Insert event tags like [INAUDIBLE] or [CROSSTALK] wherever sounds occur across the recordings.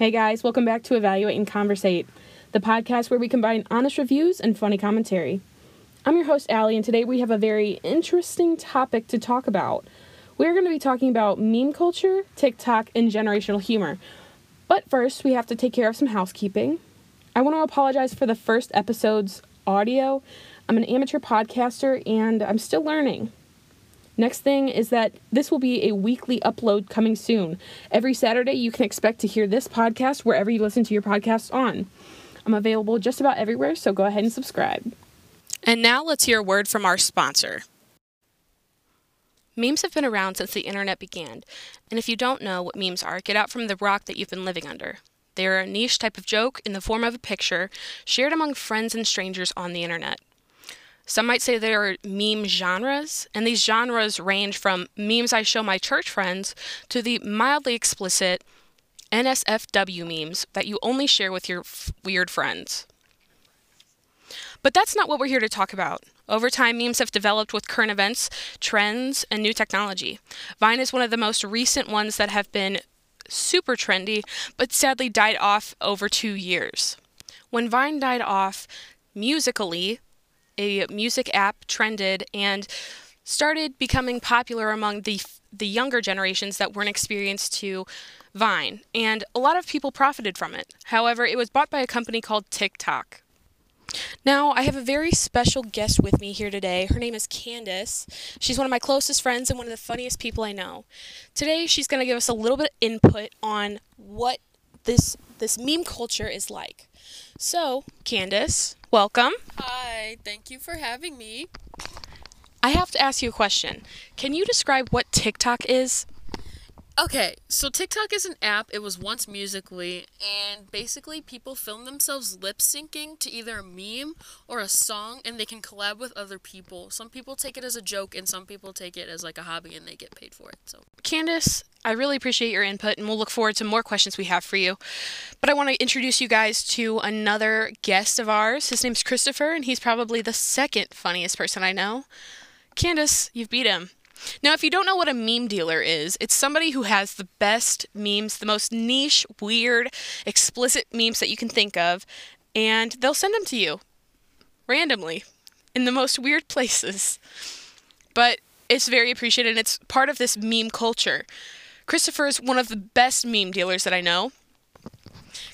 Hey guys, welcome back to Evaluate and Conversate, the podcast where we combine honest reviews and funny commentary. I'm your host, Allie, and today we have a very interesting topic to talk about. We're going to be talking about meme culture, TikTok, and generational humor. But first, we have to take care of some housekeeping. I want to apologize for the first episode's audio. I'm an amateur podcaster and I'm still learning. Next thing is that this will be a weekly upload coming soon. Every Saturday, you can expect to hear this podcast wherever you listen to your podcasts on. I'm available just about everywhere, so go ahead and subscribe. And now let's hear a word from our sponsor. Memes have been around since the internet began, and if you don't know what memes are, get out from the rock that you've been living under. They are a niche type of joke in the form of a picture shared among friends and strangers on the internet. Some might say there are meme genres, and these genres range from memes I show my church friends to the mildly explicit NSFW memes that you only share with your f- weird friends. But that's not what we're here to talk about. Over time, memes have developed with current events, trends, and new technology. Vine is one of the most recent ones that have been super trendy, but sadly died off over two years. When Vine died off, Musical.ly, a music app trended and started becoming popular among the the younger generations that weren't experienced to Vine, and a lot of people profited from it. However, it was bought by a company called TikTok. Now, I have a very special guest with me here today. Her name is Candace. She's one of my closest friends and one of the funniest people I know. Today, she's going to give us a little bit of input on what this this meme culture is like. So, Candace, welcome. Hi, thank you for having me. I have to ask you a question. Can you describe what TikTok is? Okay, so TikTok is an app. It was once Musical.ly, and basically people film themselves lip syncing to either a meme or a song, and they can collab with other people. Some people take it as a joke, and some people take it as like a hobby, and they get paid for it. So, Candace, I really appreciate your input, and we'll look forward to more questions we have for you. But I want to introduce you guys to another guest of ours. His name's Christopher, and he's probably the second funniest person I know. Candace, you've beat him. Now, if you don't know what a meme dealer is, it's somebody who has the best memes, the most niche, weird, explicit memes that you can think of, and they'll send them to you randomly in the most weird [LAUGHS] places. But it's very appreciated and it's part of this meme culture. Christopher is one of the best meme dealers that I know.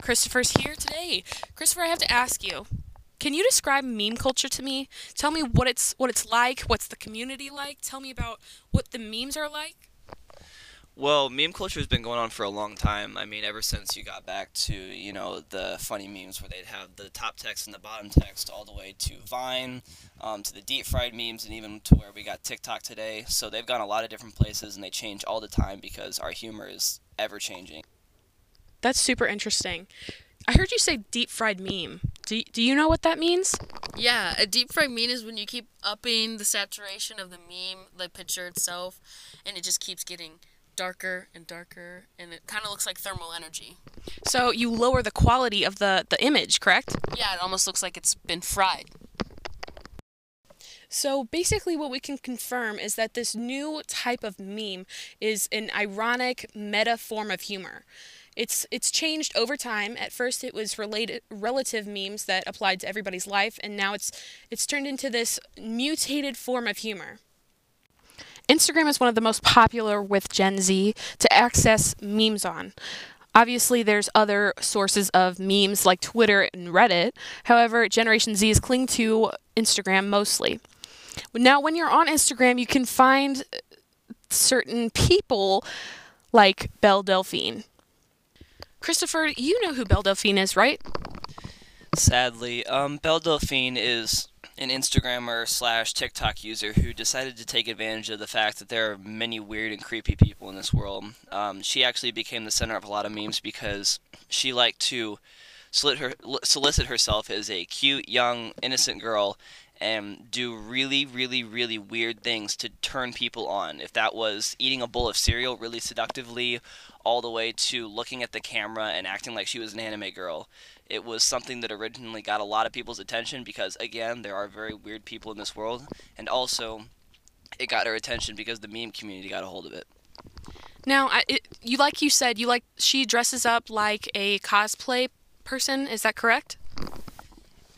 Christopher's here today. Christopher, I have to ask you. Can you describe meme culture to me? Tell me what it's what it's like, what's the community like? Tell me about what the memes are like. Well, meme culture has been going on for a long time. I mean, ever since you got back to, you know, the funny memes where they'd have the top text and the bottom text, all the way to Vine, um, to the deep fried memes, and even to where we got TikTok today. So they've gone a lot of different places and they change all the time because our humor is ever changing. That's super interesting. I heard you say deep fried meme. Do, do you know what that means? yeah, a deep fried meme is when you keep upping the saturation of the meme, the picture itself, and it just keeps getting darker and darker, and it kind of looks like thermal energy. So you lower the quality of the, the image, correct? Yeah, it almost looks like it's been fried. So basically, what we can confirm is that this new type of meme is an ironic meta form of humor. It's it's changed over time. At first, it was related relative memes that applied to everybody's life, and now it's it's turned into this mutated form of humor. Instagram is one of the most popular with Gen Z to access memes on. Obviously, there's other sources of memes like Twitter and Reddit. However, Generation Z is cling to Instagram mostly. Now, when you're on Instagram, you can find certain people like Belle Delphine. Christopher, you know who Belle Delphine is, right? Sadly, um, Belle Delphine is an Instagrammer slash TikTok user who decided to take advantage of the fact that there are many weird and creepy people in this world. Um, she actually became the center of a lot of memes because she liked to solicit, her, solicit herself as a cute, young, innocent girl and do really, really, really weird things to turn people on. If that was eating a bowl of cereal really seductively, all the way to looking at the camera and acting like she was an anime girl. It was something that originally got a lot of people's attention because, again, there are very weird people in this world, and also it got her attention because the meme community got a hold of it. Now, I, it, you like you said, you like she dresses up like a cosplay person. Is that correct?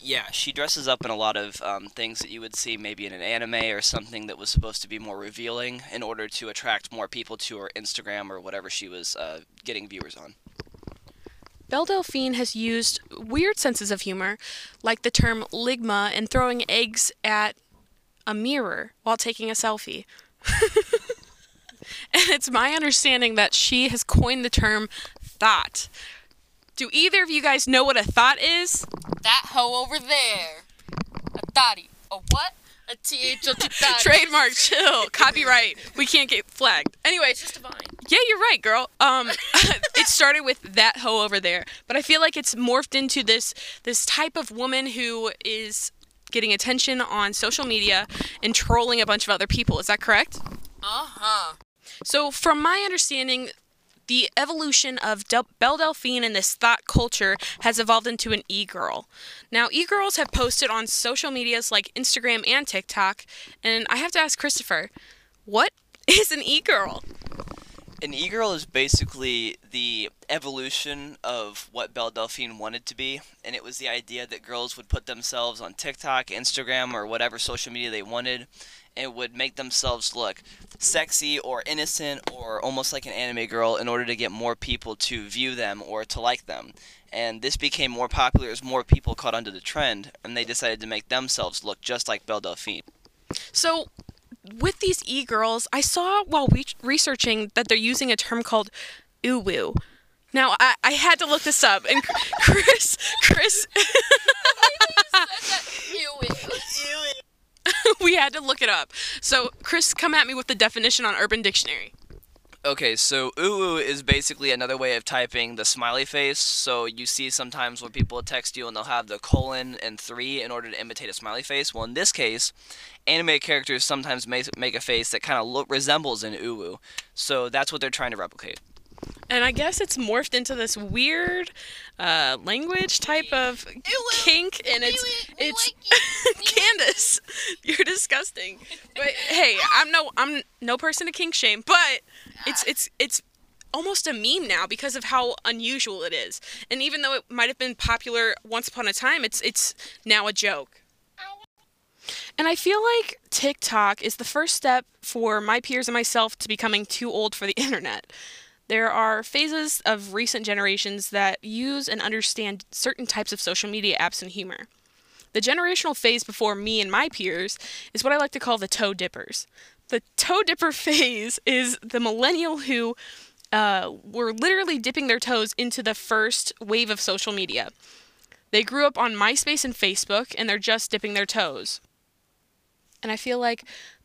Yeah, she dresses up in a lot of um, things that you would see maybe in an anime or something that was supposed to be more revealing in order to attract more people to her Instagram or whatever she was uh, getting viewers on. Belle Delphine has used weird senses of humor, like the term ligma and throwing eggs at a mirror while taking a selfie. [LAUGHS] and it's my understanding that she has coined the term thot. Do either of you guys know what a thot is? That hoe over there. A thotty. A what? A T-H-O-T thotty. [LAUGHS] Trademark, chill, copyright. We can't get flagged. Anyway, It's just a vine. Yeah, you're right, girl. Um, [LAUGHS] it started with that hoe over there, but I feel like it's morphed into this this type of woman who is getting attention on social media and trolling a bunch of other people. Is that correct? Uh-huh. So, from my understanding, the evolution of Del- Belle Delphine and this thot culture has evolved into an e-girl. Now, e-girls have posted on social medias like Instagram and TikTok, and I have to ask Christopher, what [LAUGHS] is an e-girl? An e-girl is basically the evolution of what Belle Delphine wanted to be, and it was the idea that girls would put themselves on TikTok, Instagram, or whatever social media they wanted, and would make themselves look sexy or innocent or almost like an anime girl in order to get more people to view them or to like them. And this became more popular as more people caught onto the trend, and they decided to make themselves look just like Belle Delphine. So, with these e-girls, I saw while re- researching that they're using a term called uwu. Now, I, I had to look this up, and Chris, Chris, [LAUGHS] [LAUGHS] [LAUGHS] we had to look it up. So, Chris, come at me with the definition on Urban Dictionary. Okay, so uwu is basically another way of typing the smiley face. So you see sometimes when people text you and they'll have the colon and three in order to imitate a smiley face. Well, in this case, anime characters sometimes make, make a face that kind of resembles an uwu. So that's what they're trying to replicate. And I guess it's morphed into this weird uh, language type of kink, and it's it's [LAUGHS] Candace, you're disgusting. But hey, I'm no I'm no person to kink shame, but it's it's it's almost a meme now because of how unusual it is. And even though it might have been popular once upon a time, it's it's now a joke. And I feel like TikTok is the first step for my peers and myself to becoming too old for the [LAUGHS] internet. There are phases of recent generations that use and understand certain types of social media apps and humor. The generational phase before me and my peers is what I like to call the toe dippers. The toe dipper [LAUGHS] phase is the millennial who uh, were literally dipping their toes into the first wave of social media. They grew up on MySpace and Facebook, and they're just dipping their toes. And I feel like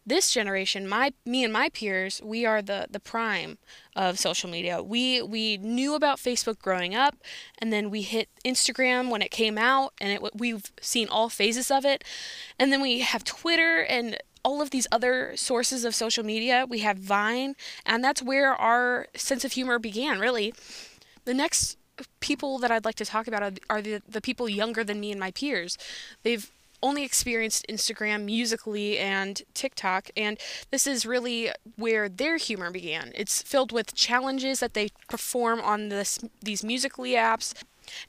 this generation, my me and my peers, we are the the prime of social media. We we knew about Facebook growing up, and then we hit Instagram when it came out, and it we've seen all phases of it, and then we have Twitter and all of these other sources of social media. We have Vine, and that's where our sense of humor began. Really, the next people that I'd like to talk about are, are the the people younger than me and my peers. They've only experienced Instagram, Musical.ly, and TikTok, and this is really where their humor began. It's filled with challenges that they perform on this these Musical.ly apps.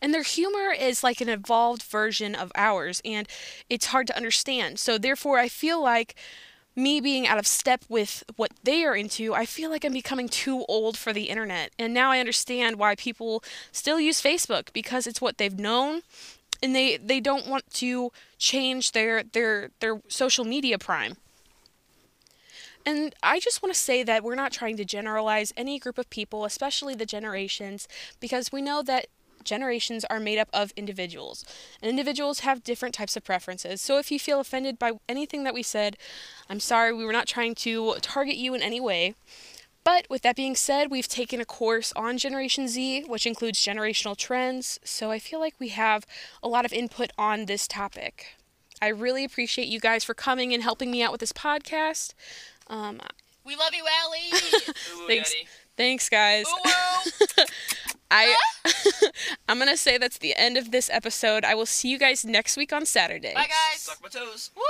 And their humor is like an evolved version of ours, and it's hard to understand. So, therefore, I feel like me being out of step with what they are into, I feel like I'm becoming too old for the internet. And now I understand why people still use Facebook because it's what they've known and they they don't want to change their their their social media prime. And I just want to say that we're not trying to generalize any group of people, especially the generations, because we know that generations are made up of individuals. And individuals have different types of preferences. So if you feel offended by anything that we said, I'm sorry, we were not trying to target you in any way. But with that being said, we've taken a course on Generation Z, which includes generational trends, so I feel like we have a lot of input on this topic. I really appreciate you guys for coming and helping me out with this podcast. Um, We love you, Allie. [LAUGHS] thanks, thanks, guys. [LAUGHS] I, [LAUGHS] I'm gonna say that's the end of this episode. I will see you guys next week on Saturday. Bye, guys. Suck my toes. Woo!